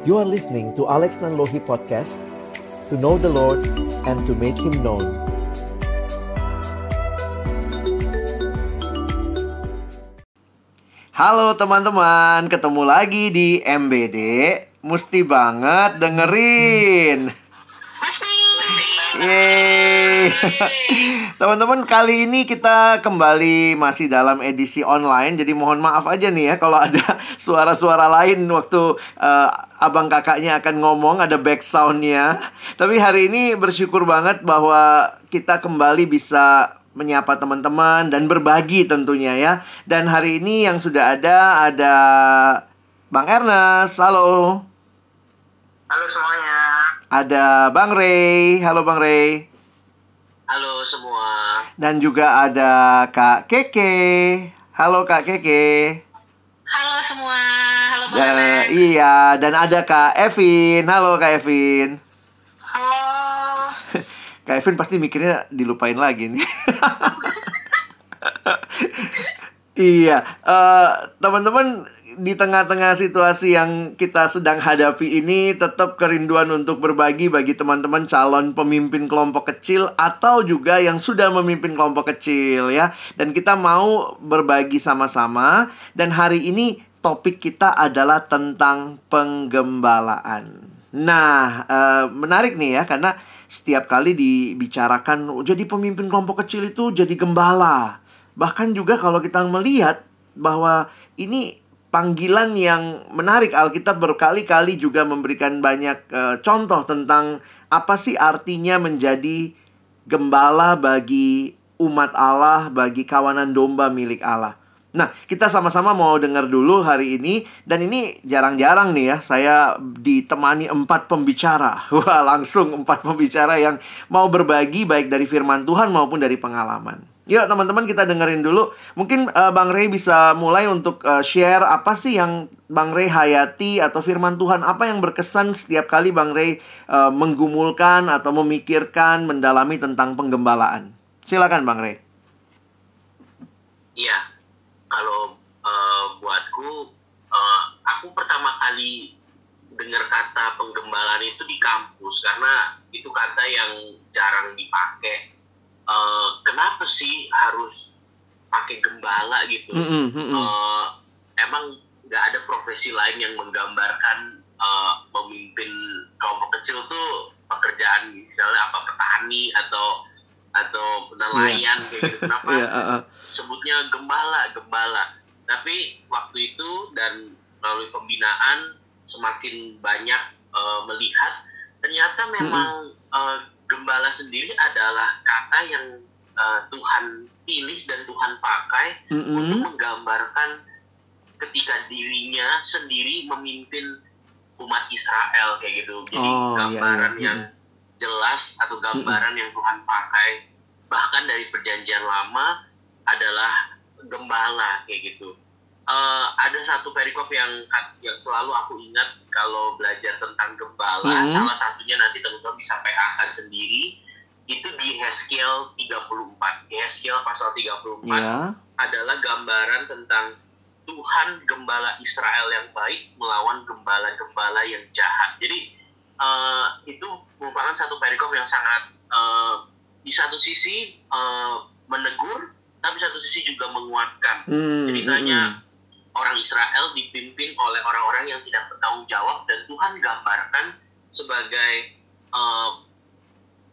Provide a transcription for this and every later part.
You are listening to Alex Nanlohi Podcast To know the Lord and to make Him known. Halo teman-teman, ketemu lagi di MBD Mesti banget dengerin Yeay Teman-teman kali ini kita kembali masih dalam edisi online Jadi mohon maaf aja nih ya kalau ada suara-suara lain waktu uh, abang kakaknya akan ngomong ada back soundnya Tapi hari ini bersyukur banget bahwa kita kembali bisa menyapa teman-teman dan berbagi tentunya ya. Dan hari ini yang sudah ada ada Bang Ernest. Halo. Halo semuanya. Ada Bang Ray. Halo Bang Ray. Halo semua. Dan juga ada Kak Keke. Halo Kak Keke. Halo semua. Halo Bang Dan, Alex. iya, dan ada Kak Evin. Halo Kak Evin. Halo. Kak Evin pasti mikirnya dilupain lagi nih. iya, eh, teman-teman di tengah-tengah situasi yang kita sedang hadapi ini tetap kerinduan untuk berbagi bagi teman-teman calon pemimpin kelompok kecil atau juga yang sudah memimpin kelompok kecil ya. Dan kita mau berbagi sama-sama dan hari ini topik kita adalah tentang penggembalaan. Nah, eh, menarik nih ya karena setiap kali dibicarakan "Oh, jadi pemimpin kelompok kecil itu jadi gembala. Bahkan juga kalau kita melihat bahwa ini panggilan yang menarik. Alkitab berkali-kali juga memberikan banyak eh, contoh tentang apa sih artinya menjadi gembala bagi umat Allah, bagi kawanan domba milik Allah. Nah, kita sama-sama mau dengar dulu hari ini. Dan ini jarang-jarang nih ya Saya ditemani empat pembicara. Wah, langsung empat pembicara yang mau berbagi Baik dari firman Tuhan maupun dari pengalaman Yuk teman-teman kita dengerin dulu. Mungkin eh, Bang Ray bisa mulai untuk eh, share Apa sih yang Bang Ray hayati Atau firman Tuhan. Apa yang berkesan setiap kali Bang Ray eh, Menggumulkan atau memikirkan Mendalami tentang penggembalaan? Silakan Bang Ray Iya. Kalau eh, buatku, eh, aku pertama kali dengar kata penggembalaan itu di kampus. Karena itu kata yang jarang dipakai. Eh, kenapa sih harus pakai gembala gitu? Mm-mm, mm-mm. Eh, emang nggak ada profesi lain yang menggambarkan eh, memimpin kelompok kecil tuh pekerjaan misalnya apa petani atau atau nelayan kayak gitu kenapa Iya, uh, uh. sebutnya gembala gembala tapi waktu itu dan melalui pembinaan semakin banyak eh, melihat ternyata memang eh, gembala sendiri adalah kata yang eh, Tuhan pilih dan Tuhan pakai Mm-mm. untuk menggambarkan ketika dirinya sendiri memimpin umat Israel kayak gitu. Jadi Oh, iya, gambaran iya. yang jelas atau gambaran yang Tuhan pakai bahkan dari perjanjian lama adalah gembala kayak gitu. Eh, ada satu perikop yang yang selalu aku ingat kalau belajar tentang gembala, Mhm. salah satunya nanti teman-teman bisa PA-kan sendiri itu di Heskiel 34. Di Heskiel pasal 34 Iya. adalah gambaran tentang Tuhan gembala Israel yang baik melawan gembala-gembala yang jahat. Jadi eh, itu merupakan satu perikop yang sangat eh, di satu sisi eh, menegur, tapi satu sisi juga menguatkan. Hmm, Ceritanya orang Israel dipimpin oleh orang-orang yang tidak bertanggung jawab dan Tuhan gambarkan sebagai eh,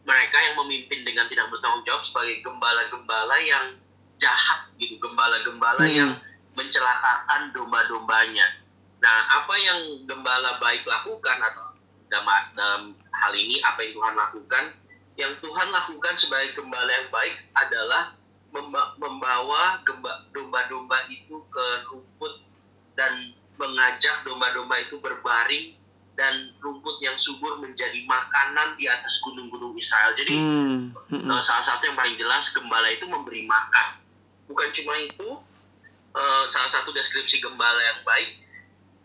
mereka yang memimpin dengan tidak bertanggung jawab sebagai gembala-gembala yang jahat gitu, gembala-gembala Hmm. yang mencelakakan domba-dombanya. Nah, apa yang gembala baik lakukan atau dalam, dalam hal ini apa yang Tuhan lakukan? Yang Tuhan lakukan sebagai gembala yang baik adalah membawa domba-domba itu ke rumput dan mengajak domba-domba itu berbaring dan rumput yang subur menjadi makanan di atas gunung-gunung Israel. Jadi Hmm, hmm, eh, salah satu yang paling jelas gembala itu memberi makan. Bukan cuma itu, eh, salah satu deskripsi gembala yang baik,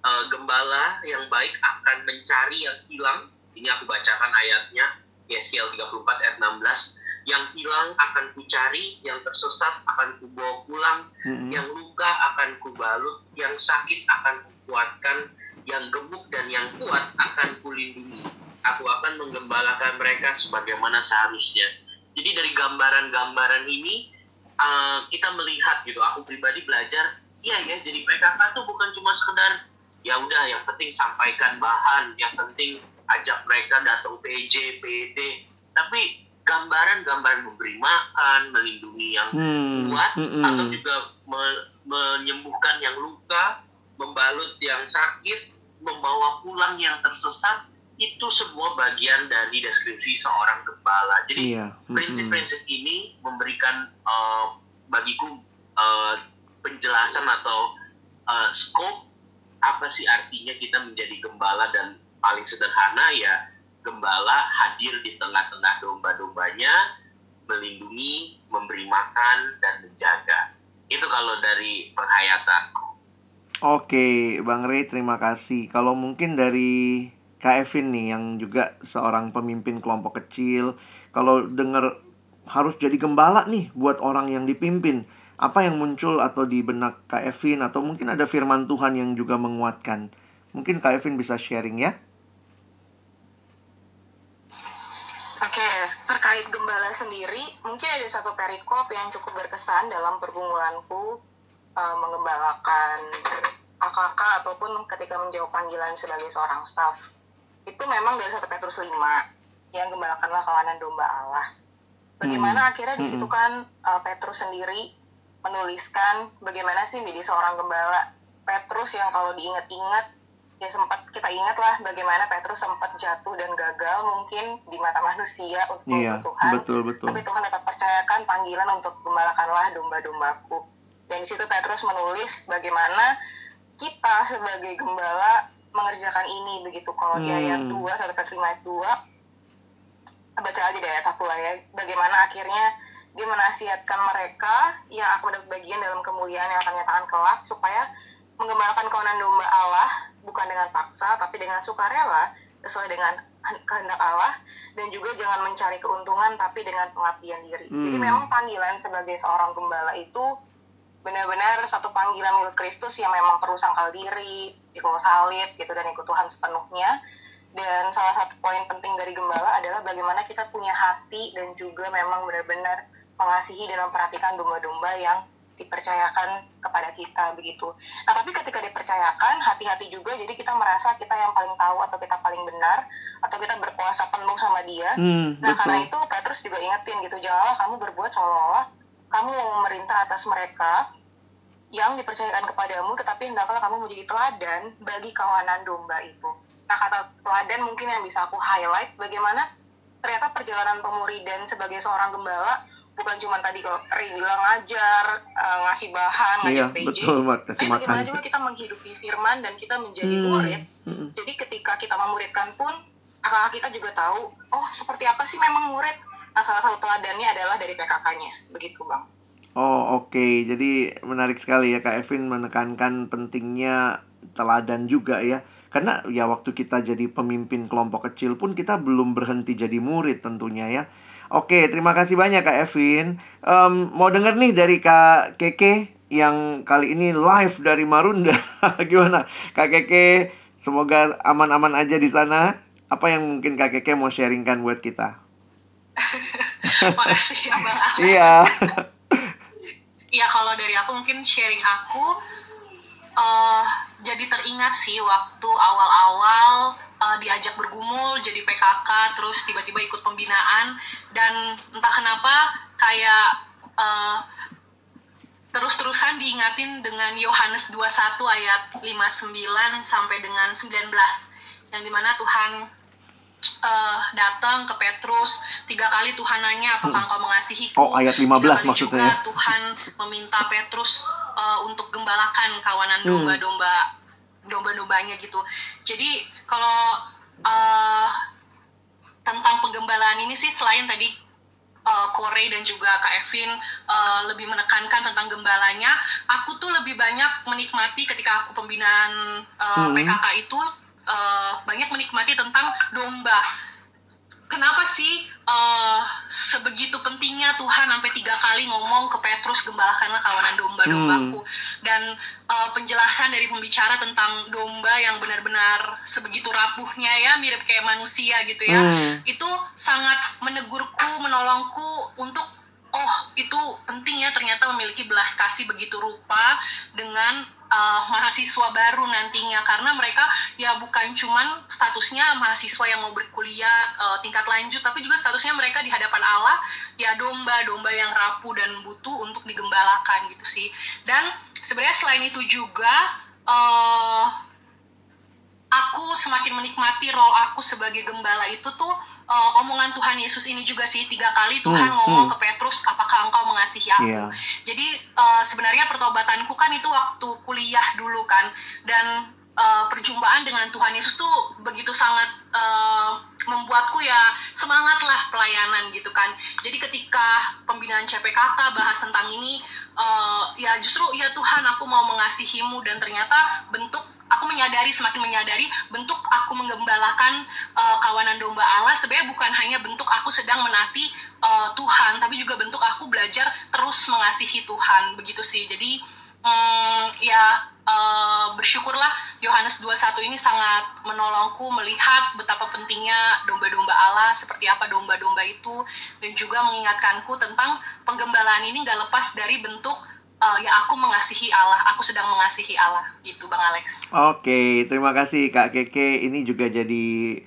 eh, gembala yang baik akan mencari yang hilang. Ini aku bacakan ayatnya, Yeskiel 34 ayat 16. Yang hilang akan kucari, yang tersesat akan kubawa pulang, hmm, yang luka akan kubalut, yang sakit akan kukuatkan, yang gemuk dan yang kuat akan kulindungi. Aku akan menggembalakan mereka sebagaimana seharusnya. Jadi dari gambaran-gambaran ini uh, kita melihat gitu. Aku pribadi belajar, iya ya. Jadi PKK tuh bukan cuma sekedar ya udah yang penting sampaikan bahan, yang penting ajak mereka datang PJ, PD. Tapi gambaran-gambaran memberi makan, melindungi yang Hmm, kuat, mm-mm. atau juga me- menyembuhkan yang luka, membalut yang sakit, membawa pulang yang tersesat, itu semua bagian dari deskripsi seorang gembala. Jadi Iya. mm-mm. prinsip-prinsip ini memberikan eh, bagiku eh, penjelasan atau eh, scope apa sih artinya kita menjadi gembala dan paling sederhana ya gembala hadir di tengah-tengah domba-dombanya melindungi, memberi makan dan menjaga. Itu kalau dari penghayatan. Oke, Bang Rey, terima kasih. Kalau mungkin dari Kak Evin nih, yang juga seorang pemimpin kelompok kecil, kalau dengar harus jadi gembala nih buat orang yang dipimpin, apa yang muncul atau di benak Kak Evin, atau mungkin ada firman Tuhan yang juga menguatkan? Mungkin Kak Evin bisa sharing ya? Oke, terkait gembala sendiri, mungkin ada satu perikop yang cukup berkesan dalam pergumulanku uh, mengembalakan AKK ataupun ketika menjawab panggilan sebagai seorang staff. Itu memang dari 1 Petrus 5 yang gembalakanlah kawanan domba Allah. Bagaimana akhirnya di situ kan uh, Petrus sendiri menuliskan bagaimana sih menjadi seorang gembala. Petrus yang kalau diingat-ingat ya sempat kita ingat lah bagaimana Petrus sempat jatuh dan gagal mungkin di mata manusia untuk Iya, Tuhan. betul betul. Tapi Tuhan tetap percayakan panggilan untuk gembalakanlah domba-dombaku. Dan di situ Petrus menulis bagaimana kita sebagai gembala mengerjakan ini begitu. Kalau di Hmm. ayat 2, 1 Petrus 5 ayat 2, baca aja di ayat 1 lah ya. Bagaimana akhirnya dia menasihatkan mereka yang akan mendapat bagian dalam kemuliaan yang akan nyatakan kelak supaya menggembalakan kawanan domba Allah bukan dengan paksa tapi dengan sukarela sesuai dengan kehendak Allah dan juga jangan mencari keuntungan tapi dengan pengabdian diri. Jadi Hmm. memang panggilan sebagai seorang gembala itu benar-benar satu panggilan milik Kristus yang memang perlu sangkal diri, ikut salib gitu dan ikut Tuhan sepenuhnya. Dan salah satu poin penting dari gembala adalah bagaimana kita punya hati dan juga memang benar-benar mengasihi dan memperhatikan domba-domba yang dipercayakan kepada kita begitu. Nah tapi ketika dipercayakan hati-hati juga jadi kita merasa kita yang paling tahu atau kita paling benar atau kita berkuasa penuh sama dia. Hmm, Nah karena betul. itu Petrus juga ingetin gitu janganlah kamu berbuat seolah-olah kamu mau memerintah atas mereka yang dipercayakan kepadamu tetapi hendaklah kamu menjadi teladan bagi kawanan domba itu. Nah kata teladan mungkin yang bisa aku highlight bagaimana ternyata perjalanan pemuridan sebagai seorang gembala bukan cuma tadi kalau Ray bilang ngajar, eh, ngasih bahan, Iya, ngajar PJ. betul, Mat. Kasih Tapi makan. bagaimana juga kita menghidupi firman dan kita menjadi Hmm, murid. hmm. Jadi ketika kita memuridkan pun, kakak kita juga tahu, oh seperti apa sih memang murid. Nah salah satu teladannya adalah dari PKK-nya, begitu bang. Oh oke, jadi menarik sekali ya Kak Evin menekankan pentingnya teladan juga ya. Karena ya waktu kita jadi pemimpin kelompok kecil pun kita belum berhenti jadi murid tentunya ya. Oke, terima kasih banyak Kak Evin. Em, mau denger nih dari Kak Keke yang kali ini live dari Marunda. Gimana Kak Keke? Semoga aman-aman aja di sana. Apa yang mungkin Kak Keke mau sharingkan buat kita? Makasih ya Bang Alex. Iya. Ya kalau dari aku mungkin sharing aku eh jadi teringat sih waktu awal-awal eh, diajak bergumul jadi PKK terus tiba-tiba ikut pembinaan dan entah kenapa kayak eh, terus-terusan diingatin dengan Yohanes 21 ayat 59 sampai dengan 19 yang di mana Tuhan eh, datang ke Petrus tiga kali Tuhan nanya apakah engkau mengasihiku Oh, ayat 15 Tiga kali maksudnya juga ya. Tuhan meminta Petrus eh, untuk gembalakan kawanan Hmm. Domba-domba domba-dombanya gitu jadi kalau eh, tentang penggembalaan ini sih selain tadi uh, Corey dan juga Kak Evin uh, lebih menekankan tentang gembalanya, aku tuh lebih banyak menikmati ketika aku pembinaan uh, Hmm. PKK itu uh, banyak menikmati tentang domba. Kenapa sih uh, sebegitu pentingnya Tuhan sampai tiga kali ngomong ke Petrus gembalakanlah kawanan domba-dombaku? dan uh, penjelasan dari pembicara tentang domba yang benar-benar sebegitu rapuhnya ya mirip kayak manusia gitu ya hmm. itu sangat menegurku menolongku untuk oh itu penting ya ternyata memiliki belas kasih begitu rupa dengan uh, mahasiswa baru nantinya. Karena mereka ya bukan cuman statusnya mahasiswa yang mau berkuliah uh, tingkat lanjut tapi juga statusnya mereka di hadapan Allah ya domba-domba yang rapuh dan butuh untuk digembalakan gitu sih. Dan sebenarnya selain itu juga uh, aku semakin menikmati role aku sebagai gembala itu tuh uh, omongan Tuhan Yesus ini juga sih tiga kali Tuhan hmm, ngomong hmm. ke Petrus apakah engkau mengasihi aku yeah. jadi uh, sebenarnya pertobatanku kan itu waktu kuliah dulu kan dan uh, perjumpaan dengan Tuhan Yesus tuh begitu sangat uh, membuatku ya semangatlah pelayanan gitu kan jadi ketika pembinaan CPKK bahas tentang ini uh, ya justru ya Tuhan aku mau mengasihimu dan ternyata bentuk aku menyadari semakin menyadari bentuk aku menggembalakan uh, kawanan domba Allah sebenarnya bukan hanya bentuk aku sedang menati uh, Tuhan tapi juga bentuk aku belajar terus mengasihi Tuhan. Begitu sih. Jadi um, ya uh, bersyukurlah Yohanes 21 ini sangat menolongku melihat betapa pentingnya domba-domba Allah seperti apa domba-domba itu dan juga mengingatkanku tentang penggembalaan ini gak lepas dari bentuk uh, ya aku mengasihi Allah, aku sedang mengasihi Allah gitu Bang Alex. Oke, terima kasih Kak Keke. Ini juga jadi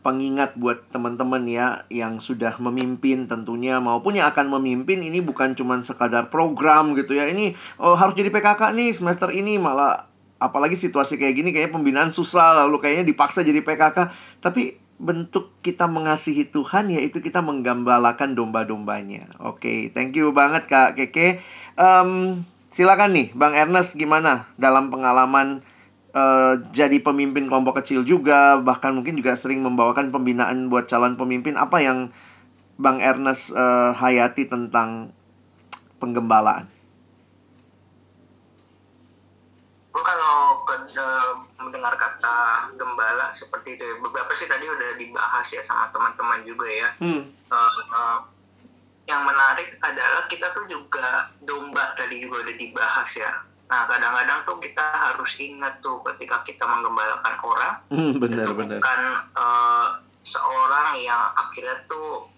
pengingat buat teman-teman ya yang sudah memimpin tentunya maupun yang akan memimpin ini bukan cuma sekadar program gitu ya. Ini oh harus jadi PKK nih semester ini malah apalagi situasi kayak gini kayaknya pembinaan susah lalu kayaknya dipaksa jadi PKK. Tapi bentuk kita mengasihi Tuhan yaitu kita menggambalakan domba-dombanya. Oke, thank you banget Kak Keke. Um, silakan nih, Bang Ernest gimana dalam pengalaman uh, jadi pemimpin kelompok kecil juga, bahkan mungkin juga sering membawakan pembinaan buat calon pemimpin. Apa yang Bang Ernest uh, hayati tentang penggembalaan? kalau mendengar kata gembala seperti itu, beberapa sih tadi udah dibahas ya sama teman-teman juga ya. Hmm. Uh, uh, yang menarik adalah kita tuh juga domba tadi juga udah dibahas ya. Nah kadang-kadang tuh kita harus ingat tuh ketika kita menggembalakan orang, hmm, benar, itu benar. bukan uh, seorang yang akhirnya tuh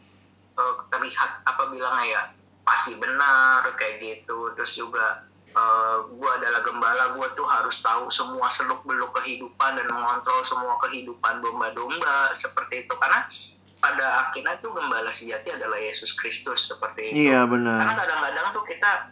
uh, terlihat apa bilangnya ya pasti benar kayak gitu. Terus juga uh, eh, gue adalah gembala, gue tuh harus tahu semua seluk beluk kehidupan dan mengontrol semua kehidupan domba-domba seperti itu karena pada akhirnya tuh gembala sejati adalah Yesus Kristus seperti itu. Iya benar. Karena kadang-kadang tuh kita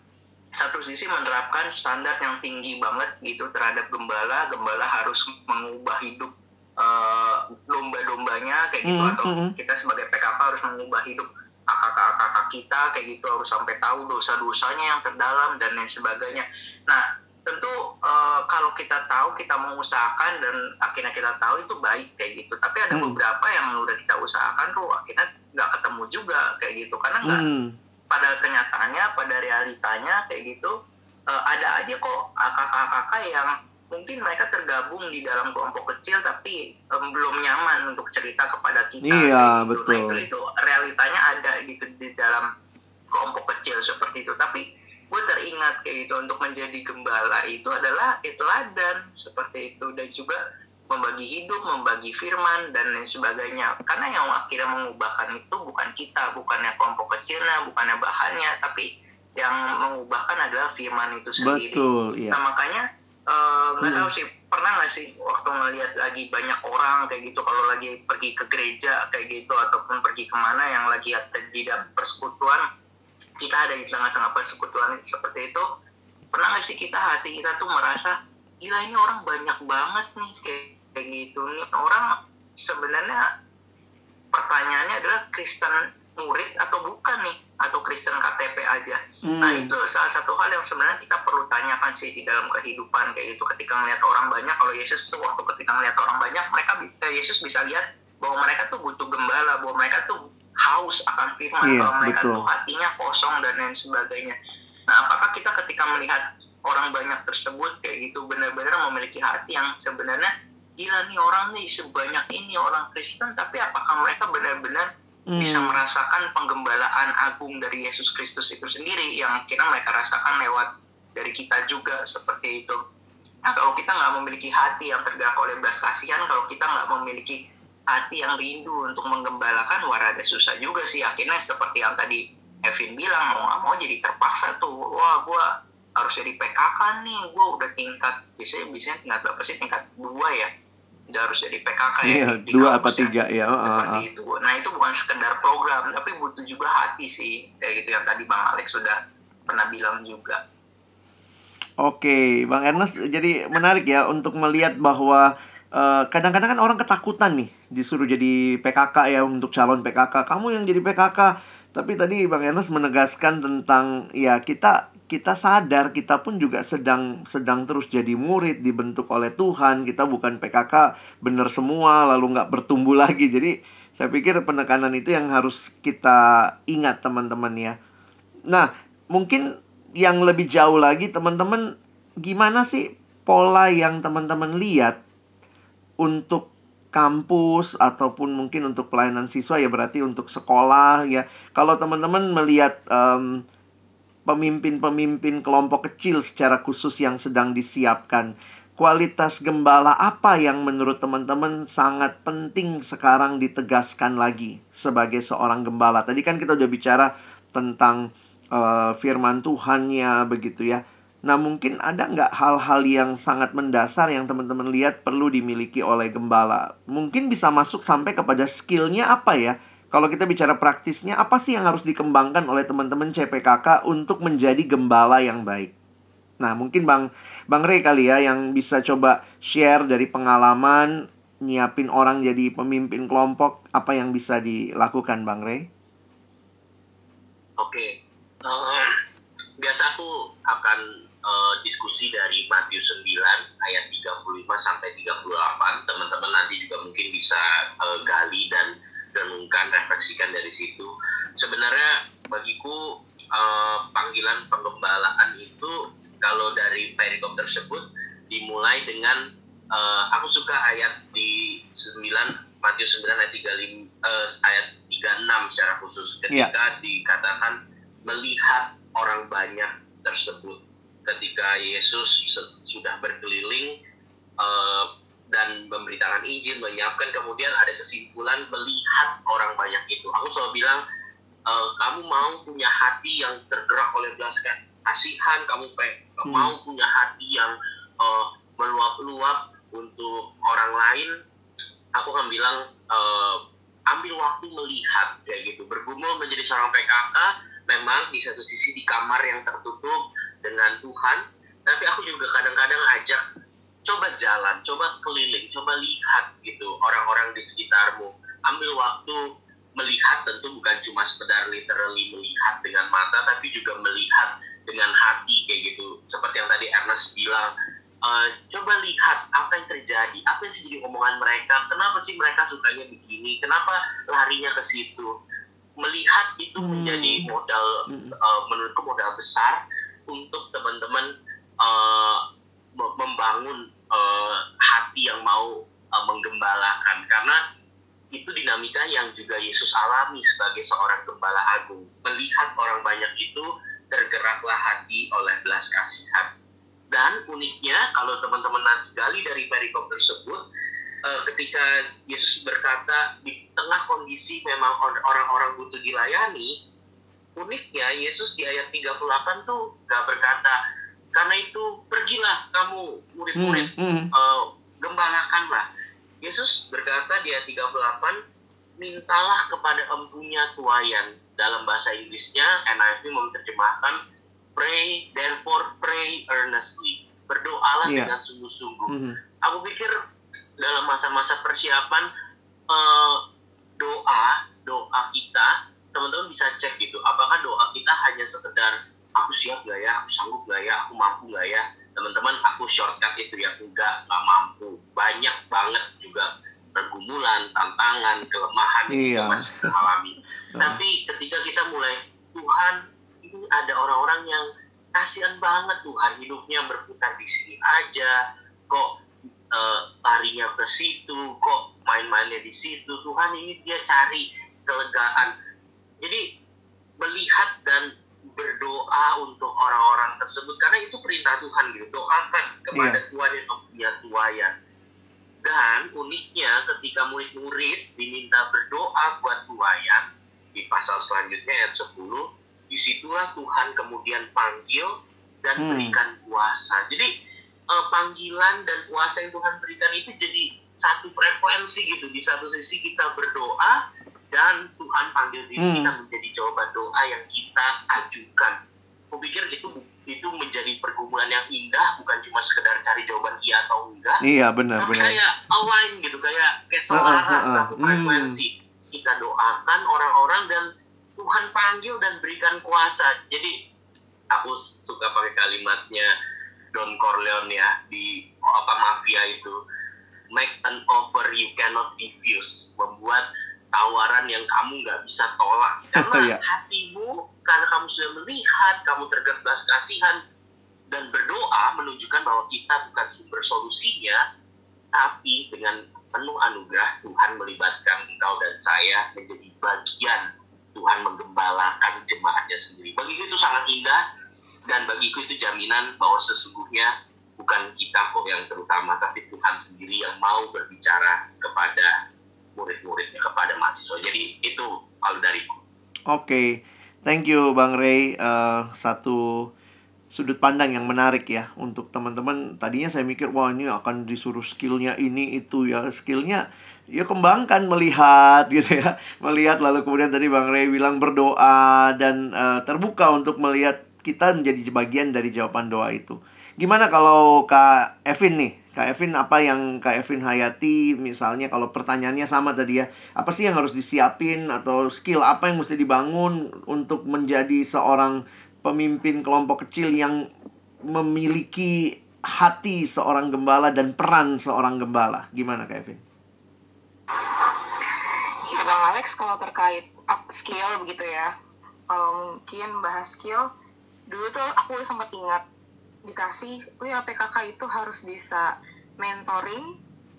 satu sisi menerapkan standar yang tinggi banget gitu terhadap gembala, gembala harus mengubah hidup uh, domba-dombanya kayak gitu mm -hmm. atau kita sebagai PKK harus mengubah hidup kakak-kakak kita kayak gitu harus sampai tahu dosa-dosanya yang terdalam dan lain sebagainya. Nah tentu uh, kalau kita tahu kita mengusahakan dan akhirnya kita tahu itu baik kayak gitu tapi ada hmm. beberapa yang udah kita usahakan tuh akhirnya nggak ketemu juga kayak gitu karena nggak hmm. pada kenyataannya pada realitanya kayak gitu uh, ada aja kok kakak-kakak yang mungkin mereka tergabung di dalam kelompok kecil tapi um, belum nyaman untuk cerita kepada kita iya, gitu. betul. Nah, itu itu realitanya ada gitu di dalam kelompok kecil seperti itu tapi gue teringat kayak gitu untuk menjadi gembala itu adalah teladan seperti itu dan juga membagi hidup, membagi firman dan lain sebagainya. Karena yang akhirnya mengubahkan itu bukan kita, bukannya kelompok kecilnya, bukannya bahannya, tapi yang mengubahkan adalah firman itu sendiri. Betul, iya. Nah makanya eh, nggak uh, hmm. tahu sih pernah nggak sih waktu ngelihat lagi banyak orang kayak gitu kalau lagi pergi ke gereja kayak gitu ataupun pergi ke mana yang lagi ada di dalam persekutuan kita ada di tengah-tengah persekutuan seperti itu pernah nggak sih kita hati kita tuh merasa gila ini orang banyak banget nih kayak, kayak gitu. Nih orang sebenarnya pertanyaannya adalah Kristen murid atau bukan nih atau Kristen KTP aja. Hmm. nah itu salah satu hal yang sebenarnya kita perlu tanyakan sih di dalam kehidupan kayak gitu. Ketika melihat orang banyak kalau Yesus tuh waktu ketika melihat orang banyak mereka eh, Yesus bisa lihat bahwa mereka tuh butuh gembala bahwa mereka tuh haus akan firman iya, kalau mereka betul. tuh hatinya kosong dan lain sebagainya nah apakah kita ketika melihat orang banyak tersebut kayak gitu benar-benar memiliki hati yang sebenarnya gila nih orang nih sebanyak ini orang Kristen tapi apakah mereka benar-benar hmm. bisa merasakan penggembalaan agung dari Yesus Kristus itu sendiri yang kira mereka rasakan lewat dari kita juga seperti itu nah kalau kita nggak memiliki hati yang tergerak oleh belas kasihan kalau kita nggak memiliki hati yang rindu untuk menggembalakan wah ada susah juga sih. Akhirnya seperti yang tadi Evin bilang mau nggak mau jadi terpaksa tuh. Wah gue harus jadi PKK nih. Gue udah tingkat biasanya biasanya tingkat berapa sih? Tingkat dua ya? Udah harus jadi PKK ya? Iya, dua apa tiga ya. oh, seperti oh. itu. Nah itu bukan sekedar program tapi butuh juga hati sih. Kayak gitu yang tadi Bang Alex sudah pernah bilang juga. Oke, Bang Ernest, jadi menarik ya untuk melihat bahwa eh, kadang-kadang kan orang ketakutan nih disuruh jadi PKK ya untuk calon PKK. Kamu yang jadi PKK. Tapi tadi Bang Ernest menegaskan tentang ya kita kita sadar kita pun juga sedang sedang terus jadi murid dibentuk oleh Tuhan. Kita bukan PKK bener semua lalu nggak bertumbuh lagi. Jadi saya pikir penekanan itu yang harus kita ingat teman-teman ya. Nah, mungkin yang lebih jauh lagi teman-teman gimana sih pola yang teman-teman lihat untuk kampus ataupun mungkin untuk pelayanan siswa ya berarti untuk sekolah ya. Kalau teman-teman melihat em, pemimpin-pemimpin kelompok kecil secara khusus yang sedang disiapkan, kualitas gembala apa yang menurut teman-teman sangat penting sekarang ditegaskan lagi sebagai seorang gembala? Tadi kan kita udah bicara tentang eh, firman Tuhannya begitu ya. Nah mungkin ada nggak hal-hal yang sangat mendasar yang teman-teman lihat perlu dimiliki oleh gembala? Mungkin bisa masuk sampai kepada skillnya apa ya? Kalau kita bicara praktisnya, apa sih yang harus dikembangkan oleh teman-teman CPKK untuk menjadi gembala yang baik? Nah, mungkin Bang Bang Ray kali ya yang bisa coba share dari pengalaman nyiapin orang jadi pemimpin kelompok, apa yang bisa dilakukan Bang Ray? Oke, Eh, biasa aku akan eh, diskusi dari Matius 9 ayat 35 sampai 38. Teman-teman nanti juga mungkin bisa eh, gali dan renungkan, refleksikan dari situ. Sebenarnya bagiku eh, panggilan penggembalaan itu kalau dari perikop tersebut dimulai dengan eh, aku suka ayat di 9 Matius 9 ayat 35 eh, ayat 36 secara khusus ketika dikatakan melihat orang banyak tersebut ketika Yesus sudah berkeliling eh, dan memberitakan Injil menyiapkan kemudian ada kesimpulan melihat orang banyak itu aku selalu bilang eh, kamu mau punya hati yang tergerak oleh belas kasihan kamu pe- Hmm. mau punya hati yang eh, meluap-luap untuk orang lain aku akan bilang eh, ambil waktu melihat kayak gitu bergumul menjadi seorang PKK memang di satu sisi di kamar yang tertutup dengan Tuhan tapi aku juga kadang-kadang ajak coba jalan coba keliling coba lihat gitu orang-orang di sekitarmu ambil waktu melihat tentu bukan cuma sekedar literally melihat dengan mata tapi juga melihat dengan hati kayak gitu seperti yang tadi Ernest bilang eh, coba lihat apa yang terjadi apa yang jadi omongan mereka kenapa sih mereka sukanya begini kenapa larinya ke situ melihat itu Hmm. menjadi modal Hmm. eh, menurutku modal besar untuk teman-teman me- membangun eh, hati yang mau eh, menggembalakan. Karena itu dinamika yang juga Yesus alami sebagai seorang gembala agung. Melihat orang banyak itu tergeraklah hati oleh belas kasihan. Dan uniknya kalau teman-teman nanti gali dari perikop tersebut ketika Yesus berkata di tengah kondisi memang or- orang-orang butuh dilayani uniknya Yesus di ayat 38 tuh gak berkata karena itu pergilah kamu murid-murid Hmm, hmm. eh, gembalakanlah Yesus berkata di ayat 38 mintalah kepada empunya tuayan dalam bahasa Inggrisnya NIV menerjemahkan pray therefore pray earnestly berdoalah Iya. dengan sungguh-sungguh Hmm. aku pikir dalam masa-masa persiapan eh, doa doa kita teman-teman bisa cek gitu apakah doa kita hanya sekedar aku siap gak ya? Aku sanggup gak ya? Aku mampu gak ya? Teman-teman aku shortcut itu ya enggak nggak mampu. Banyak banget juga pergumulan tantangan kelemahan yang Iya. masih alami. Tapi ketika kita mulai Tuhan ini ada orang-orang yang kasihan banget Tuhan hidupnya berputar di sini aja. Kok eh, larinya ke situ kok main-mainnya di situ. Tuhan ini dia cari kelegaan jadi melihat dan berdoa untuk orang-orang tersebut karena itu perintah Tuhan gitu doakan kepada Iya. Tuhan yang mempunyai tuayan dan uniknya ketika murid-murid diminta berdoa buat tuayan di pasal selanjutnya ayat 10 di situlah Tuhan kemudian panggil dan Hmm. berikan kuasa jadi eh, panggilan dan kuasa yang Tuhan berikan itu jadi satu frekuensi gitu di satu sisi kita berdoa dan Tuhan panggil diri Hmm. kita menjadi jawaban doa yang kita ajukan. Aku pikir itu itu menjadi pergumulan yang indah bukan cuma sekedar cari jawaban iya atau enggak, Iya, benar, tapi benar. kayak align gitu, kayak kayak Heeh, heeh, selaras satu hmm. frekuensi. Kita doakan orang-orang dan Tuhan panggil dan berikan kuasa. Jadi aku suka pakai kalimatnya Don Corleone ya di apa mafia itu make an offer you cannot refuse membuat tawaran yang kamu nggak bisa tolak karena Iya. hatimu karena kamu sudah melihat kamu tergerdas kasihan dan berdoa menunjukkan bahwa kita bukan sumber solusinya tapi dengan penuh anugerah Tuhan melibatkan engkau dan saya menjadi bagian Tuhan menggembalakan jemaatnya sendiri bagiku itu sangat indah dan bagiku itu jaminan bahwa sesungguhnya bukan kita kok yang terutama tapi Tuhan sendiri yang mau berbicara kepada murid-muridnya kepada mahasiswa jadi itu kalau dariku Oke, thank you Bang Ray. Eh, satu sudut pandang yang menarik ya untuk teman-teman. Tadinya saya mikir wah ini akan disuruh skillnya ini itu ya skillnya ya kembangkan melihat gitu ya melihat lalu kemudian tadi Bang Ray bilang berdoa dan eh, terbuka untuk melihat kita menjadi bagian dari jawaban doa itu. Gimana kalau Kak Evin nih? Kak Evin apa yang Kak Evin hayati? Misalnya kalau pertanyaannya sama tadi ya apa sih yang harus disiapin? Atau skill apa yang mesti dibangun untuk menjadi seorang pemimpin kelompok kecil yang memiliki hati seorang gembala dan peran seorang gembala? Gimana Kak Evin? Ya Bang Alex kalau terkait skill begitu ya, kalau mungkin bahas skill, dulu tuh aku sempat ingat dikasih, oh ya PKK itu harus bisa mentoring,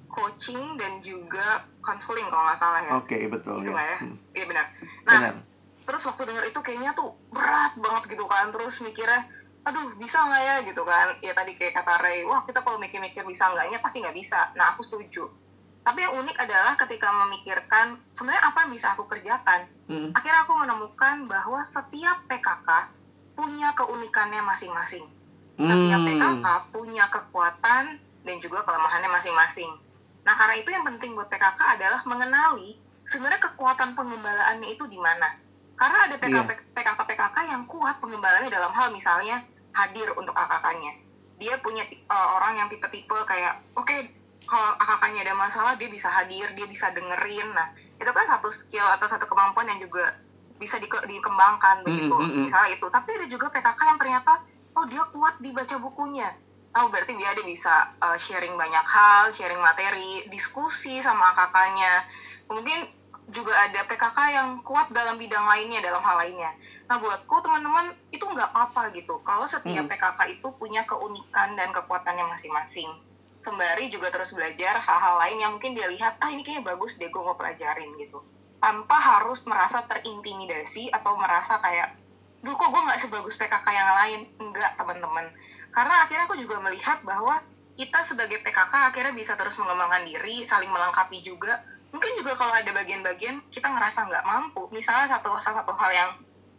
coaching dan juga counseling kalau nggak salah ya. Oke betul Gitu ya. ya? Hmm, Iya benar. Nah, Benar. terus waktu denger itu kayaknya tuh berat banget gitu kan terus mikirnya aduh bisa nggak ya gitu kan ya tadi kayak kata Ray wah kita kalau mikir-mikir bisa nggaknya pasti nggak bisa nah aku setuju tapi yang unik adalah ketika memikirkan sebenarnya apa yang bisa aku kerjakan Hmm, akhirnya aku menemukan bahwa setiap PKK punya keunikannya masing-masing setiap Hmm. PKK punya kekuatan dan juga kelemahannya masing-masing. Nah, karena itu yang penting buat PKK adalah mengenali sebenarnya kekuatan pengembalaannya itu di mana. Karena ada Iya. PKK-PKK yang kuat pengembalaannya dalam hal misalnya hadir untuk AKK-nya. Dia punya eh, orang yang tipe-tipe kayak, oke, kalau AKK-nya ada masalah, dia bisa hadir, dia bisa dengerin. Nah, itu kan satu skill atau satu kemampuan yang juga bisa dike- dikembangkan begitu. mm, mm. Misalnya itu. Tapi ada juga PKK yang ternyata oh dia kuat di baca bukunya. Oh berarti dia ada bisa uh, sharing banyak hal, sharing materi, diskusi sama kakaknya. Kemudian juga ada PKK yang kuat dalam bidang lainnya, dalam hal lainnya. Nah buatku teman-teman itu nggak apa gitu. Kalau setiap Hmm. PKK itu punya keunikan dan kekuatannya masing-masing. Sembari juga terus belajar hal-hal lain yang mungkin dia lihat, ah ini kayaknya bagus deh gue mau pelajarin gitu. Tanpa harus merasa terintimidasi atau merasa kayak, duh kok gue nggak sebagus PKK yang lain. Enggak teman-teman. Karena akhirnya aku juga melihat bahwa kita sebagai PKK akhirnya bisa terus mengembangkan diri, saling melengkapi juga. Mungkin juga kalau ada bagian-bagian kita ngerasa nggak mampu. Misalnya satu salah satu hal yang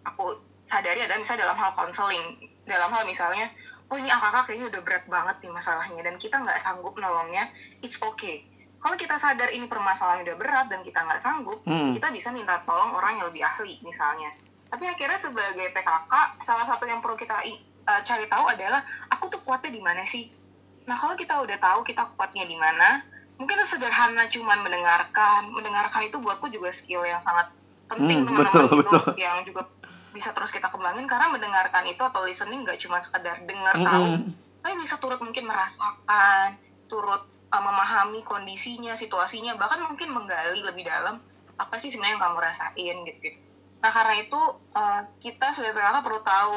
aku sadari adalah misalnya dalam hal konseling, dalam hal misalnya, oh ini AKK kayaknya udah berat banget nih masalahnya dan kita nggak sanggup nolongnya, it's okay. Kalau kita sadar ini permasalahan udah berat dan kita nggak sanggup, Hmm. kita bisa minta tolong orang yang lebih ahli misalnya. Tapi akhirnya sebagai PKK, salah satu yang perlu kita uh, cari tahu adalah aku tuh kuatnya di mana sih? Nah kalau kita udah tahu kita kuatnya di mana, mungkin sederhana cuman mendengarkan. Mendengarkan itu buatku juga skill yang sangat penting Hmm, teman-teman betul, betul. yang juga bisa terus kita kembangin karena mendengarkan itu atau listening nggak cuma sekedar dengar tahu, Mm-mm. tapi bisa turut mungkin merasakan, turut uh, memahami kondisinya, situasinya, bahkan mungkin menggali lebih dalam apa sih sebenarnya yang kamu rasain gitu. -gitu. Nah karena itu uh, kita sebagai PKK perlu tahu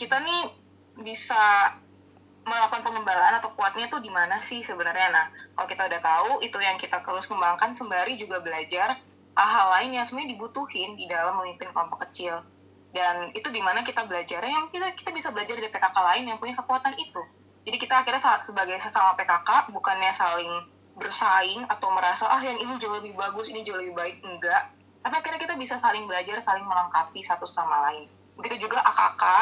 kita nih bisa melakukan pengembalaan atau kuatnya tuh di mana sih sebenarnya. Nah kalau kita udah tahu itu yang kita terus kembangkan sembari juga belajar hal-hal lain yang sebenarnya dibutuhin di dalam memimpin kelompok kecil. dan itu di mana kita belajar yang kita kita bisa belajar dari PKK lain yang punya kekuatan itu jadi kita akhirnya sebagai sesama PKK bukannya saling bersaing atau merasa ah yang ini jauh lebih bagus ini jauh lebih baik enggak tapi akhirnya kita bisa saling belajar saling melengkapi satu sama lain begitu juga AKK uh,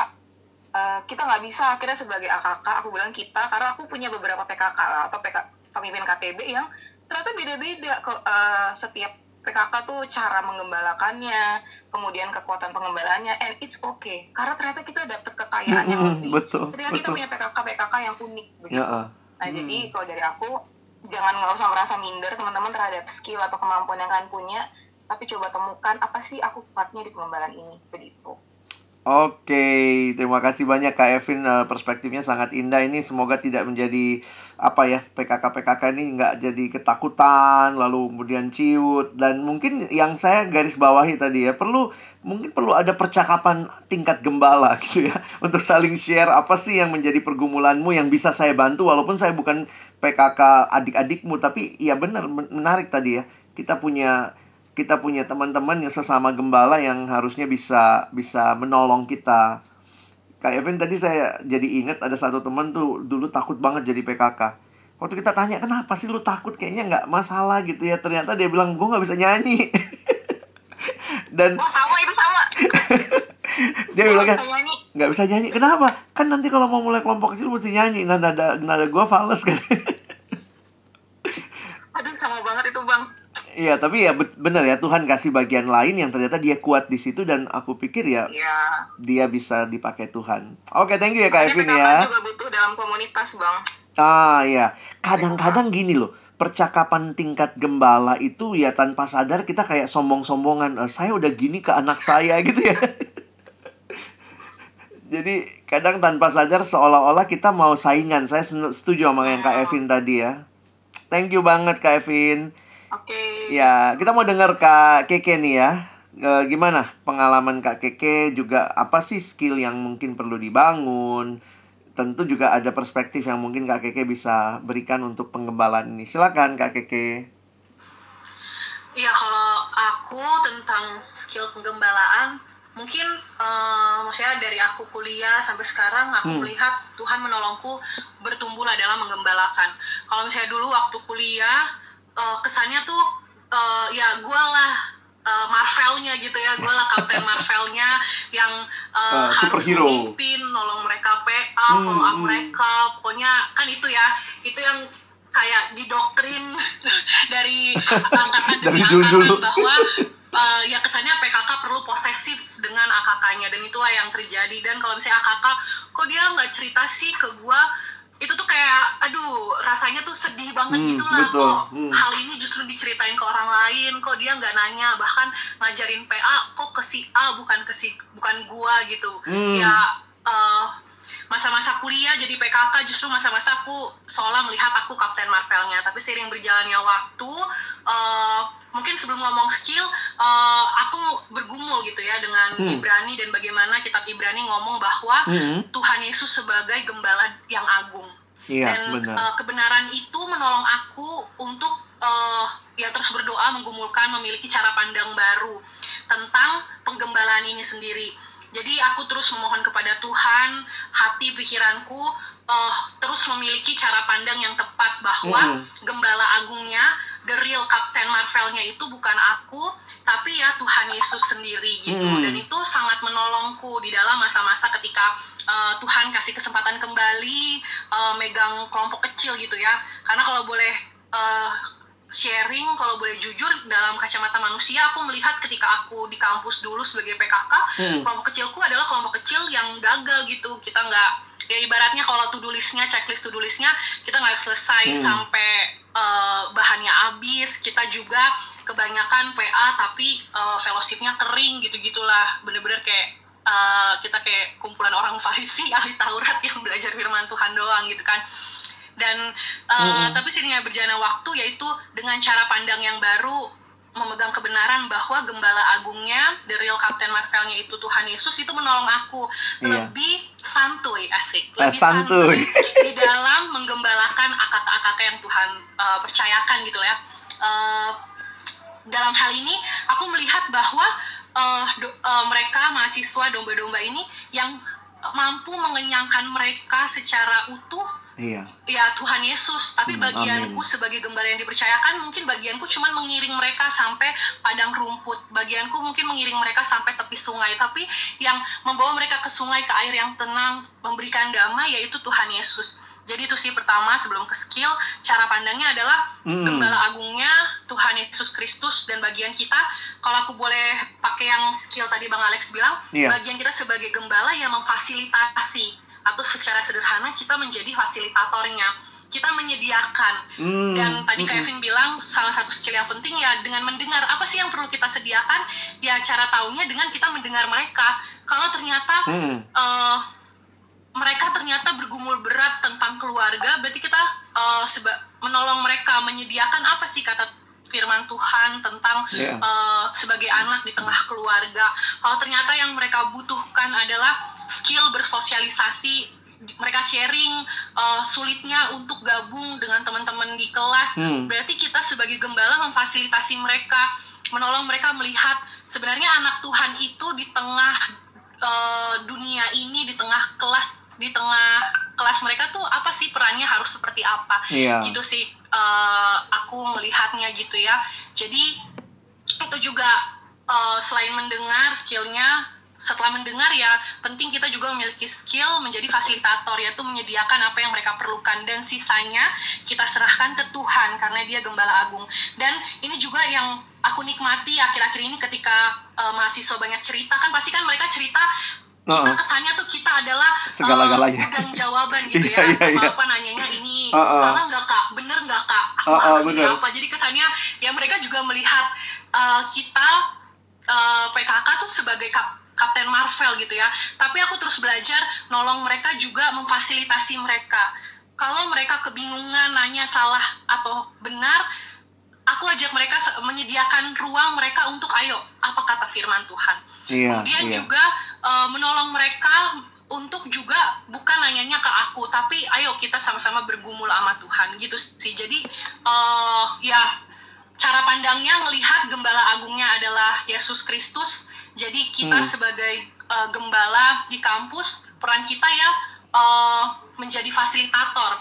eh, kita nggak bisa akhirnya sebagai AKK aku bilang kita karena aku punya beberapa PKK atau PK, pemimpin KTB yang ternyata beda-beda ke uh, setiap PKK tuh cara mengembalakannya, kemudian kekuatan pengembalaannya, and it's okay. Karena ternyata kita dapat kekayaan yang lebih. betul, Ketika betul. kita punya PKK PKK yang unik begitu. Ya, uh. Nah hmm. jadi kalau dari aku jangan nggak usah merasa minder teman-teman terhadap skill atau kemampuan yang kalian punya, tapi coba temukan apa sih aku kuatnya di pengembalaan ini begitu. Oke, terima kasih banyak Kak Evin. Uh, perspektifnya sangat indah ini. Semoga tidak menjadi apa ya PKK PKK ini nggak jadi ketakutan lalu kemudian ciut. Dan mungkin yang saya garis bawahi tadi ya perlu mungkin perlu ada percakapan tingkat gembala gitu ya untuk saling share apa sih yang menjadi pergumulanmu yang bisa saya bantu walaupun saya bukan PKK adik-adikmu. Tapi ya benar menarik tadi ya kita punya kita punya teman-teman yang sesama gembala yang harusnya bisa bisa menolong kita. Kak Evan tadi saya jadi ingat ada satu teman tuh dulu takut banget jadi PKK. Waktu kita tanya kenapa sih lu takut kayaknya nggak masalah gitu ya ternyata dia bilang gue nggak bisa nyanyi. Dan oh, sama itu sama. dia bilang kan nggak bisa nyanyi kenapa kan nanti kalau mau mulai kelompok kecil mesti nyanyi nah nada nada gue fals kan aduh sama banget itu bang Iya, tapi ya benar ya Tuhan kasih bagian lain yang ternyata dia kuat di situ dan aku pikir ya, ya. dia bisa dipakai Tuhan. Oke, okay, thank you ya Kak Evin ya. juga butuh dalam komunitas, Bang. Ah, ya. Kadang-kadang gini loh, percakapan tingkat gembala itu ya tanpa sadar kita kayak sombong-sombongan. E, saya udah gini ke anak saya gitu ya. Jadi kadang tanpa sadar seolah-olah kita mau saingan. Saya setuju sama yang Kak Evin tadi ya. Thank you banget Kak Evin. Oke. Okay. Ya, kita mau dengar Kak Keke nih ya. E, gimana pengalaman Kak Keke juga apa sih skill yang mungkin perlu dibangun? Tentu juga ada perspektif yang mungkin Kak Keke bisa berikan untuk penggembalaan ini. Silakan Kak Keke. Iya, kalau aku tentang skill penggembalaan, mungkin uh, maksudnya dari aku kuliah sampai sekarang aku hmm. melihat Tuhan menolongku bertumbuhlah dalam menggembalakan. Kalau misalnya dulu waktu kuliah uh, kesannya tuh uh, ya gue lah uh, Marvelnya gitu ya. Gue lah Kapten Marvelnya yang uh, uh, harus memimpin nolong mereka PA hmm, follow up hmm. mereka. Pokoknya kan itu ya itu yang kayak didoktrin dari angkatan dari dulu, bahwa uh, ya kesannya PKK perlu posesif dengan AKK-nya dan itulah yang terjadi. Dan kalau misalnya AKK kok dia nggak cerita sih ke gue itu tuh kayak aduh rasanya tuh sedih banget hmm, gitu lah kok hmm. hal ini justru diceritain ke orang lain kok dia nggak nanya bahkan ngajarin PA kok ke si A bukan ke si bukan gua gitu hmm. ya uh, masa-masa kuliah jadi PKK justru masa-masa aku seolah melihat aku kapten Marvelnya tapi sering berjalannya waktu uh, mungkin sebelum ngomong skill uh, aku bergumul gitu ya dengan hmm. Ibrani dan bagaimana kitab Ibrani ngomong bahwa hmm. Tuhan Yesus sebagai gembala yang agung iya, dan benar. Uh, kebenaran itu menolong aku untuk uh, ya terus berdoa menggumulkan memiliki cara pandang baru tentang penggembalaan ini sendiri jadi aku terus memohon kepada Tuhan, hati pikiranku uh, terus memiliki cara pandang yang tepat bahwa mm. gembala agungnya, the real Captain Marvelnya itu bukan aku, tapi ya Tuhan Yesus sendiri gitu. Mm. Dan itu sangat menolongku di dalam masa-masa ketika uh, Tuhan kasih kesempatan kembali uh, megang kelompok kecil gitu ya. Karena kalau boleh uh, sharing kalau boleh jujur dalam kacamata manusia aku melihat ketika aku di kampus dulu sebagai PKK hmm. kelompok kecilku adalah kelompok kecil yang gagal gitu kita nggak ya ibaratnya kalau to do listnya checklist to do listnya kita nggak selesai hmm. sampai uh, bahannya habis kita juga kebanyakan PA tapi uh, fellowshipnya kering gitu gitulah bener-bener kayak uh, kita kayak kumpulan orang Farisi ahli Taurat yang belajar firman Tuhan doang gitu kan dan uh, mm-hmm. tapi seiringnya berjalannya waktu yaitu dengan cara pandang yang baru memegang kebenaran bahwa gembala agungnya the real Captain Marvelnya itu Tuhan Yesus itu menolong aku iya. lebih santuy asik lebih santuy, santuy di dalam menggembalakan akak-akak yang Tuhan uh, percayakan gitu ya uh, dalam hal ini aku melihat bahwa uh, do, uh, mereka mahasiswa domba-domba ini yang mampu mengenyangkan mereka secara utuh Iya. ya Tuhan Yesus tapi Hmm, bagianku amin. sebagai gembala yang dipercayakan mungkin bagianku cuma mengiring mereka sampai padang rumput bagianku mungkin mengiring mereka sampai tepi sungai tapi yang membawa mereka ke sungai ke air yang tenang memberikan damai yaitu Tuhan Yesus jadi itu sih pertama sebelum ke skill cara pandangnya adalah Hmm. gembala agungnya Tuhan Yesus Kristus dan bagian kita kalau aku boleh pakai yang skill tadi Bang Alex bilang Iya. bagian kita sebagai gembala yang memfasilitasi atau secara sederhana kita menjadi fasilitatornya kita menyediakan Hmm, dan tadi mm-mm. Kevin bilang salah satu skill yang penting ya dengan mendengar apa sih yang perlu kita sediakan ya cara taunya dengan kita mendengar mereka kalau ternyata Hmm. eh, mereka ternyata bergumul berat tentang keluarga berarti kita eh, seba- menolong mereka menyediakan apa sih kata firman Tuhan tentang Iya. eh, sebagai anak di tengah keluarga kalau ternyata yang mereka butuhkan adalah skill bersosialisasi mereka sharing eh, sulitnya untuk gabung dengan teman-teman di kelas Hmm. berarti kita sebagai gembala memfasilitasi mereka menolong mereka melihat sebenarnya anak Tuhan itu di tengah eh, dunia ini di tengah kelas di tengah kelas mereka tuh apa sih perannya harus seperti apa Iya. gitu sih eh, aku melihatnya gitu ya jadi itu juga eh, selain mendengar skillnya setelah mendengar ya penting kita juga memiliki skill menjadi fasilitator yaitu menyediakan apa yang mereka perlukan dan sisanya kita serahkan ke Tuhan karena dia gembala agung dan ini juga yang aku nikmati akhir-akhir ini ketika eh, mahasiswa banyak cerita kan pasti kan mereka cerita kita Uh-uh. kesannya tuh kita adalah Segala-galanya. pegang jawaban gitu Iya, ya iya, iya. apa-apa nanyanya ini Uh-uh. salah nggak kak bener nggak kak aku Uh-uh, harus bener. apa jadi kesannya ya mereka juga melihat uh, kita uh, PKK tuh sebagai kap- Kapten Marvel gitu ya. Tapi aku terus belajar nolong mereka juga memfasilitasi mereka. Kalau mereka kebingungan nanya salah atau benar aku ajak mereka menyediakan ruang mereka untuk ayo apa kata firman Tuhan? Iya, kemudian iya. juga uh, menolong mereka untuk juga bukan nanyanya ke aku tapi ayo kita sama-sama bergumul sama Tuhan. Gitu sih. Jadi uh, ya cara pandangnya melihat gembala agungnya adalah Yesus Kristus jadi kita Hmm. sebagai uh, gembala di kampus peran kita ya uh, menjadi fasilitator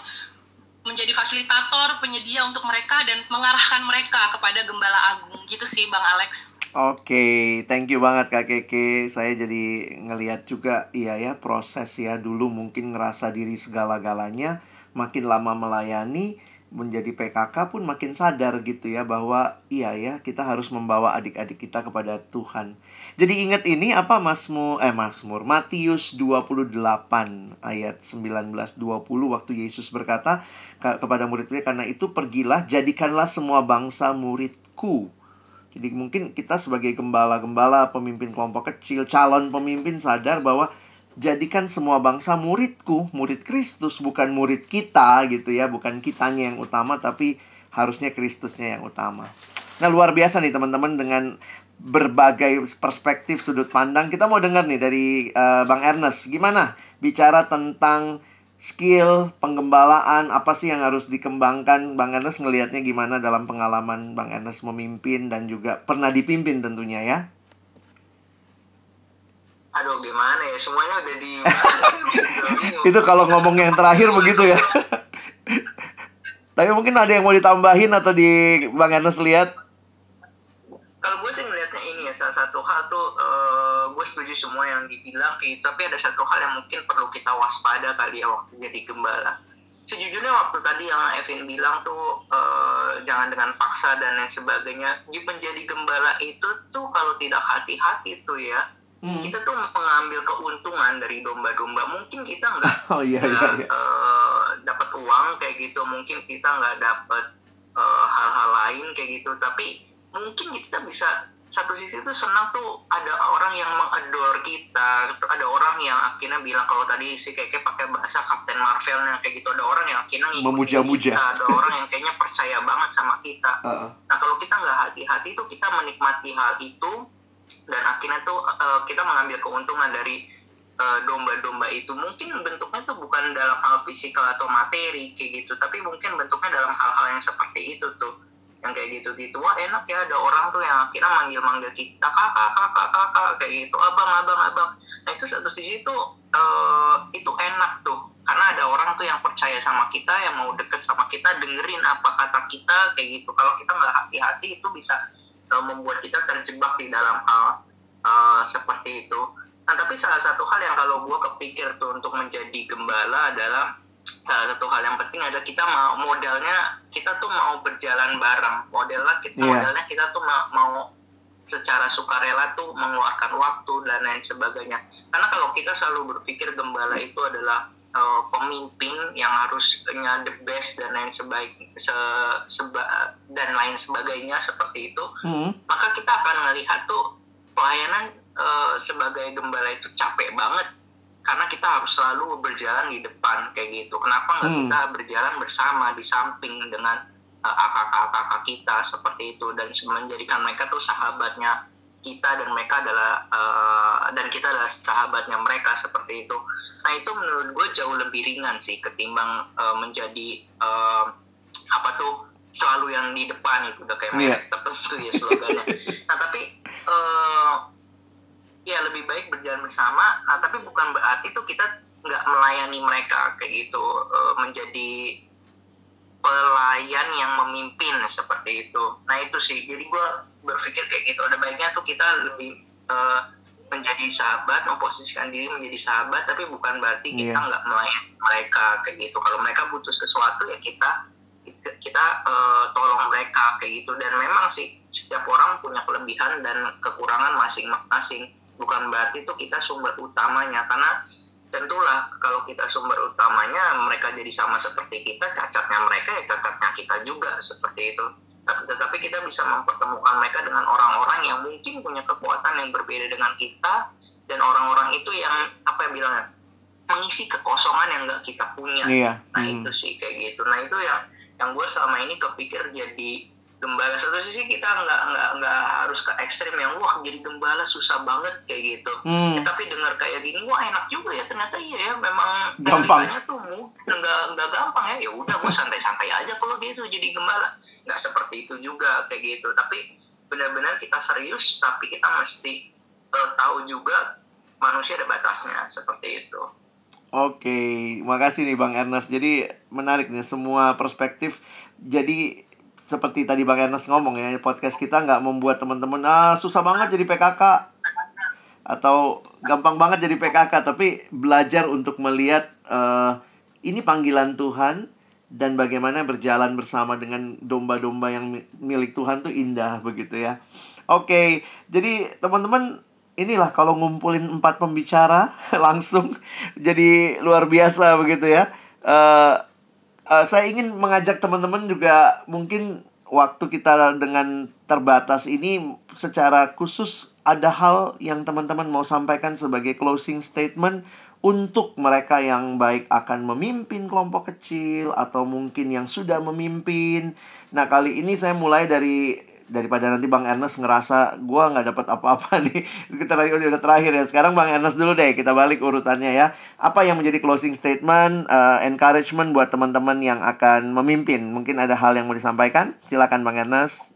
menjadi fasilitator penyedia untuk mereka dan mengarahkan mereka kepada gembala agung gitu sih Bang Alex Oke, thank you banget Kak Keke. Saya jadi ngeliat juga iya ya proses ya dulu mungkin ngerasa diri segala-galanya, makin lama melayani menjadi PKK pun makin sadar gitu ya bahwa iya ya kita harus membawa adik-adik kita kepada Tuhan. Jadi ingat ini apa Masmu eh Mazmur Matius 28 ayat 19 20 waktu Yesus berkata ke- kepada murid-murid karena itu pergilah jadikanlah semua bangsa muridku. Jadi mungkin kita sebagai gembala-gembala, pemimpin kelompok kecil, calon pemimpin sadar bahwa jadikan semua bangsa muridku, murid Kristus, bukan murid kita gitu ya, bukan kitanya yang utama, tapi harusnya Kristusnya yang utama. Nah luar biasa nih teman-teman dengan berbagai perspektif sudut pandang. Kita mau dengar nih dari eh, Bang Ernest, gimana? Bicara tentang skill penggembalaan apa sih yang harus dikembangkan? Bang Ernest ngelihatnya gimana dalam pengalaman Bang Ernest memimpin dan juga pernah dipimpin tentunya ya? Aduh gimana ya? Semuanya udah di itu kalau ngomong yang terakhir begitu ya. Tapi mungkin ada yang mau ditambahin atau di Bang Ernest lihat? Kalau gue sih gue setuju semua yang dibilang kayak gitu, tapi ada satu hal yang mungkin perlu kita waspada kali ya waktu jadi gembala. Sejujurnya waktu tadi yang Evin bilang tuh eh, jangan dengan paksa dan lain sebagainya di menjadi gembala itu tuh kalau tidak hati-hati tuh ya Hmm. kita tuh mengambil keuntungan dari domba-domba. Mungkin kita nggak oh iya iya iya. eh, dapat uang kayak gitu mungkin kita nggak dapat eh, hal-hal lain kayak gitu. Tapi mungkin kita bisa satu sisi tuh senang tuh ada orang yang mengador kita ada orang yang akhirnya bilang kalau tadi si keke pakai bahasa Captain Marvelnya kayak gitu. Ada orang yang akhirnya Memuja-muja. ada orang yang kayaknya percaya banget sama kita. Heeh. Nah kalau kita nggak hati-hati tuh kita menikmati hal itu dan akhirnya tuh eh, kita mengambil keuntungan dari eh, domba-domba itu. Mungkin bentuknya tuh bukan dalam hal fisikal atau materi kayak gitu. Tapi mungkin bentuknya dalam hal-hal yang seperti itu tuh yang kayak gitu-gitu wah enak ya ada orang tuh yang akhirnya manggil-manggil kita kakak kakak kakak kayak gitu. Abang abang abang. Nah itu satu sisi tuh uh, itu enak tuh. Karena ada orang tuh yang percaya sama kita yang mau deket sama kita dengerin apa kata kita kayak gitu. Kalau kita nggak hati-hati itu bisa uh, membuat kita terjebak di dalam hal uh, seperti itu. Nah tapi salah satu hal yang kalau gue kepikir tuh untuk menjadi gembala adalah salah satu hal yang penting adalah kita mau modalnya kita tuh mau berjalan bareng modelnya kita Yeah. modalnya kita tuh mau, mau secara sukarela tuh mengeluarkan waktu dan lain sebagainya karena kalau kita selalu berpikir gembala itu adalah uh, pemimpin yang harusnya the best dan lain sebaik se, seba- dan lain sebagainya seperti itu Hmm. maka kita akan melihat tuh pelayanan eh, sebagai gembala itu capek banget karena kita harus selalu berjalan di depan kayak gitu. Kenapa nggak Hmm. kita berjalan bersama di samping dengan eh, akak-akak kita seperti itu dan menjadikan mereka tuh sahabatnya kita dan mereka adalah eh, dan kita adalah sahabatnya mereka seperti itu. Nah itu menurut gue jauh lebih ringan sih ketimbang eh, menjadi eh, apa tuh selalu yang di depan itu udah kayak Iya. merek tertentu ya slogannya. nah tapi eh, ya lebih baik berjalan bersama. Nah tapi bukan berarti tuh kita nggak melayani mereka kayak gitu eh, menjadi pelayan yang memimpin seperti itu. Nah itu sih. Jadi gue berpikir kayak gitu. Ada baiknya tuh kita lebih eh, menjadi sahabat, memposisikan diri menjadi sahabat, tapi bukan berarti kita Iya. nggak melayani mereka kayak gitu. Kalau mereka butuh sesuatu ya kita kita eh, tolong mereka kayak gitu. Dan memang sih setiap orang punya kelebihan dan kekurangan masing-masing. Bukan berarti itu kita sumber utamanya karena tentulah kalau kita sumber utamanya mereka jadi sama seperti kita cacatnya mereka ya cacatnya kita juga seperti itu tapi tetapi kita bisa mempertemukan mereka dengan orang-orang yang mungkin punya kekuatan yang berbeda dengan kita dan orang-orang itu yang apa ya bilangnya mengisi kekosongan yang nggak kita punya Iya. nah Hmm. itu sih kayak gitu nah itu yang yang gue selama ini kepikir jadi gembala satu sisi kita nggak nggak nggak harus ke ekstrim yang wah jadi gembala susah banget kayak gitu Hmm. Ya, tapi dengar kayak gini wah enak juga ya ternyata iya ya memang Gampang. tuh nggak nggak gampang ya ya udah gue santai-santai aja kalau gitu jadi gembala nggak seperti itu juga kayak gitu tapi benar-benar kita serius tapi kita mesti eh, tahu juga manusia ada batasnya seperti itu Oke, makasih nih Bang Ernest. Jadi menarik nih semua perspektif. Jadi seperti tadi Bang Ernest ngomong ya, podcast kita nggak membuat teman-teman ah susah banget jadi PKK atau gampang banget jadi PKK, tapi belajar untuk melihat eh, ini panggilan Tuhan dan bagaimana berjalan bersama dengan domba-domba yang mi- milik Tuhan tuh indah begitu ya. Oke, jadi teman-teman inilah kalau ngumpulin empat pembicara langsung jadi luar biasa begitu ya. Eh eh, saya ingin mengajak teman-teman juga mungkin waktu kita dengan terbatas ini secara khusus ada hal yang teman-teman mau sampaikan sebagai closing statement untuk mereka yang baik akan memimpin kelompok kecil atau mungkin yang sudah memimpin. Nah, kali ini saya mulai dari daripada nanti Bang Ernest ngerasa gua nggak dapat apa-apa nih. Kita lagi udah terakhir ya. Sekarang Bang Ernest dulu deh, kita balik urutannya ya. Apa yang menjadi closing statement, eh, encouragement buat teman-teman yang akan memimpin? Mungkin ada hal yang mau disampaikan? Silakan Bang Ernest.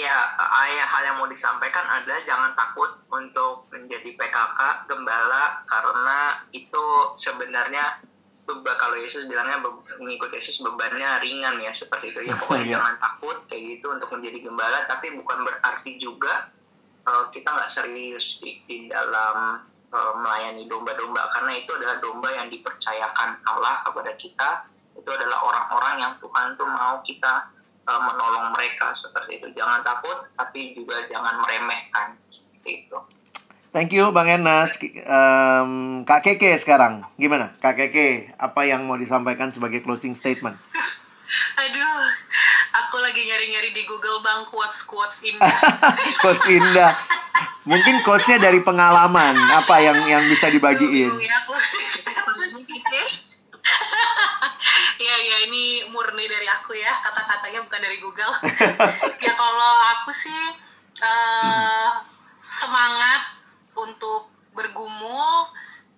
ya ayah hal yang mau disampaikan adalah jangan takut untuk menjadi PKK gembala karena itu sebenarnya beba kalau Yesus bilangnya be- mengikut Yesus bebannya ringan ya seperti itu. Ya pokoknya Iya. jangan takut kayak gitu untuk menjadi gembala tapi bukan berarti juga eh, kita nggak serius di, di dalam eh, melayani domba-domba karena itu adalah domba yang dipercayakan Allah kepada kita. Itu adalah orang-orang yang Tuhan tuh mau kita eh, menolong mereka seperti itu. Jangan takut tapi juga jangan meremehkan seperti itu Thank you Bang. Ki- em, Kak Keke sekarang, gimana? Kak Keke, apa yang mau disampaikan sebagai closing statement? Aduh, aku lagi nyari-nyari di Google bang quotes-quotes indah. Coach Indah. Mungkin coachnya dari pengalaman, apa yang yang bisa dibagiin? Bingung ya ini murni dari aku ya kata-katanya bukan dari Google. ya kalau aku sih eh, semangat untuk bergumul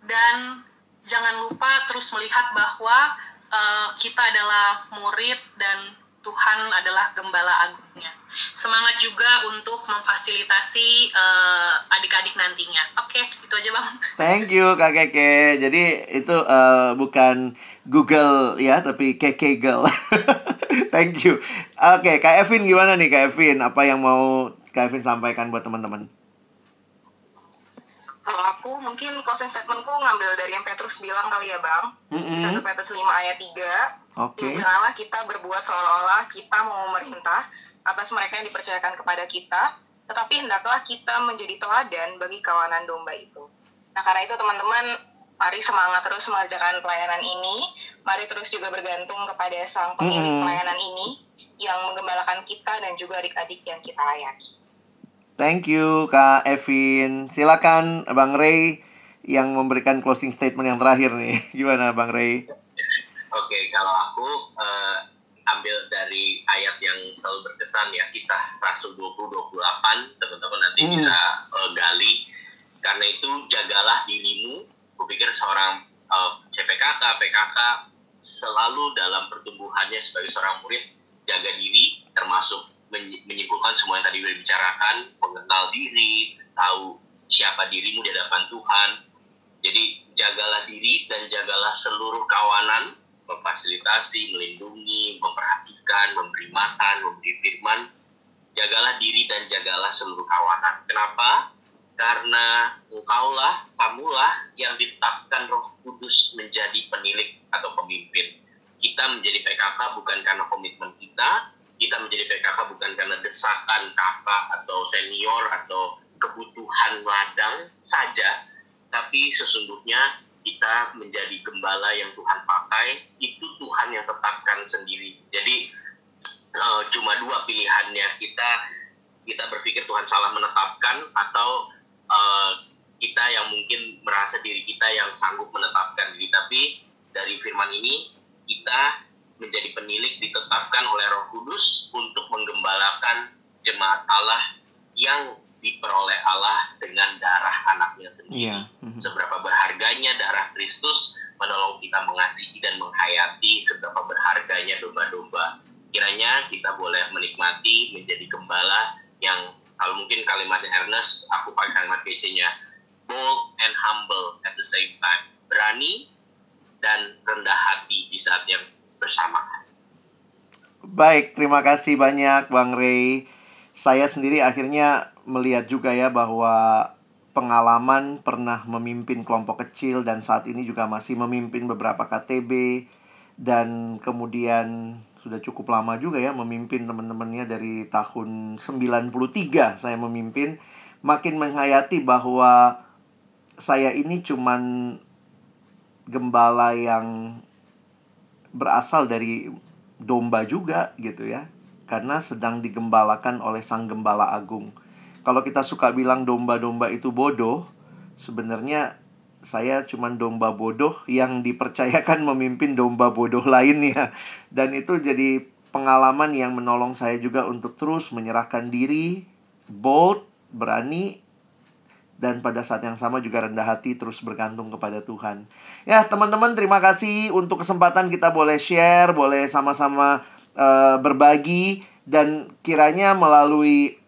dan jangan lupa terus melihat bahwa eh, kita adalah murid dan Tuhan adalah gembala agungnya. Semangat juga untuk memfasilitasi uh, adik-adik nantinya. Oke, itu aja bang. Thank you Kak Keke. Jadi itu uh, bukan Google ya, tapi Keke Girl. Thank you. Oke, okay, Kak Evin gimana nih Kak Evin? Apa yang mau Kak Evin sampaikan buat teman-teman? Aku mungkin closing statementku ngambil dari yang Petrus bilang kali ya Bang. Mm-hmm. 1 Petrus 5 ayat 3. Oke. Okay. Janganlah kita berbuat seolah-olah kita mau memerintah atas mereka yang dipercayakan kepada kita, tetapi hendaklah kita menjadi teladan bagi kawanan domba itu. Nah karena itu teman-teman, mari semangat terus mengerjakan pelayanan ini. Mari terus juga bergantung kepada sang pemilik mm-hmm. pelayanan ini yang menggembalakan kita dan juga adik-adik yang kita layani. Thank you Kak Evin. Silakan Bang Ray yang memberikan closing statement yang terakhir nih. Gimana Bang Ray? Oke, kalau aku uh, ambil dari ayat yang selalu berkesan ya, kisah Rasul 20-28, teman-teman nanti hmm. bisa uh, gali. Karena itu jagalah dirimu. Kupikir seorang uh, CPKK, PKK selalu dalam pertumbuhannya sebagai seorang murid jaga diri termasuk menyimpulkan semua yang tadi udah dibicarakan, mengenal diri, tahu siapa dirimu di hadapan Tuhan. Jadi jagalah diri dan jagalah seluruh kawanan, memfasilitasi, melindungi, memperhatikan, memberi makan, memberi firman. Jagalah diri dan jagalah seluruh kawanan. Kenapa? Karena engkaulah, kamulah yang ditetapkan roh kudus menjadi penilik atau pemimpin. Kita menjadi PKK bukan karena komitmen kita, kita menjadi PKK bukan karena desakan kakak atau senior atau kebutuhan ladang saja, tapi sesungguhnya kita menjadi gembala yang Tuhan pakai, itu Tuhan yang tetapkan sendiri. Jadi uh, cuma dua pilihannya kita kita berpikir Tuhan salah menetapkan atau uh, kita yang mungkin merasa diri kita yang sanggup menetapkan diri. Tapi dari firman ini kita menjadi penilik ditetapkan oleh Roh Kudus untuk menggembalakan jemaat Allah yang diperoleh Allah dengan darah anaknya sendiri. Yeah. Mm-hmm. Seberapa berharganya darah Kristus menolong kita mengasihi dan menghayati seberapa berharganya domba-domba. Kiranya kita boleh menikmati menjadi gembala yang kalau mungkin kalimatnya Ernest, aku pakai kalimat PC-nya bold and humble at the same time. Berani dan rendah hati di saat yang bersamaan. Baik, terima kasih banyak Bang Ray. Saya sendiri akhirnya melihat juga ya bahwa pengalaman pernah memimpin kelompok kecil dan saat ini juga masih memimpin beberapa KTB dan kemudian sudah cukup lama juga ya memimpin teman-temannya dari tahun 93 saya memimpin makin menghayati bahwa saya ini cuman gembala yang berasal dari domba juga gitu ya. Karena sedang digembalakan oleh sang gembala agung. Kalau kita suka bilang domba-domba itu bodoh, sebenarnya saya cuma domba bodoh yang dipercayakan memimpin domba bodoh lainnya. Dan itu jadi pengalaman yang menolong saya juga untuk terus menyerahkan diri, bold, berani, dan pada saat yang sama juga rendah hati terus bergantung kepada Tuhan. Ya, teman-teman terima kasih untuk kesempatan kita boleh share, boleh sama-sama uh, berbagi. Dan kiranya melalui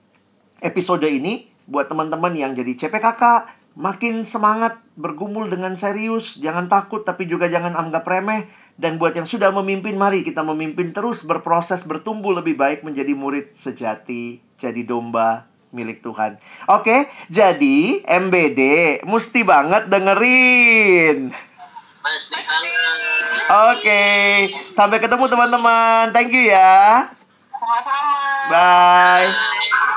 episode ini buat teman-teman yang jadi CPKK makin semangat bergumul dengan serius, jangan takut tapi juga jangan anggap remeh. Dan buat yang sudah memimpin mari kita memimpin terus berproses bertumbuh lebih baik menjadi murid sejati, jadi domba milik Tuhan. Oke, jadi MBD mesti banget dengerin. Mesti banget. Oke, sampai ketemu teman-teman. Thank you ya. Sama-sama. Bye. Bye.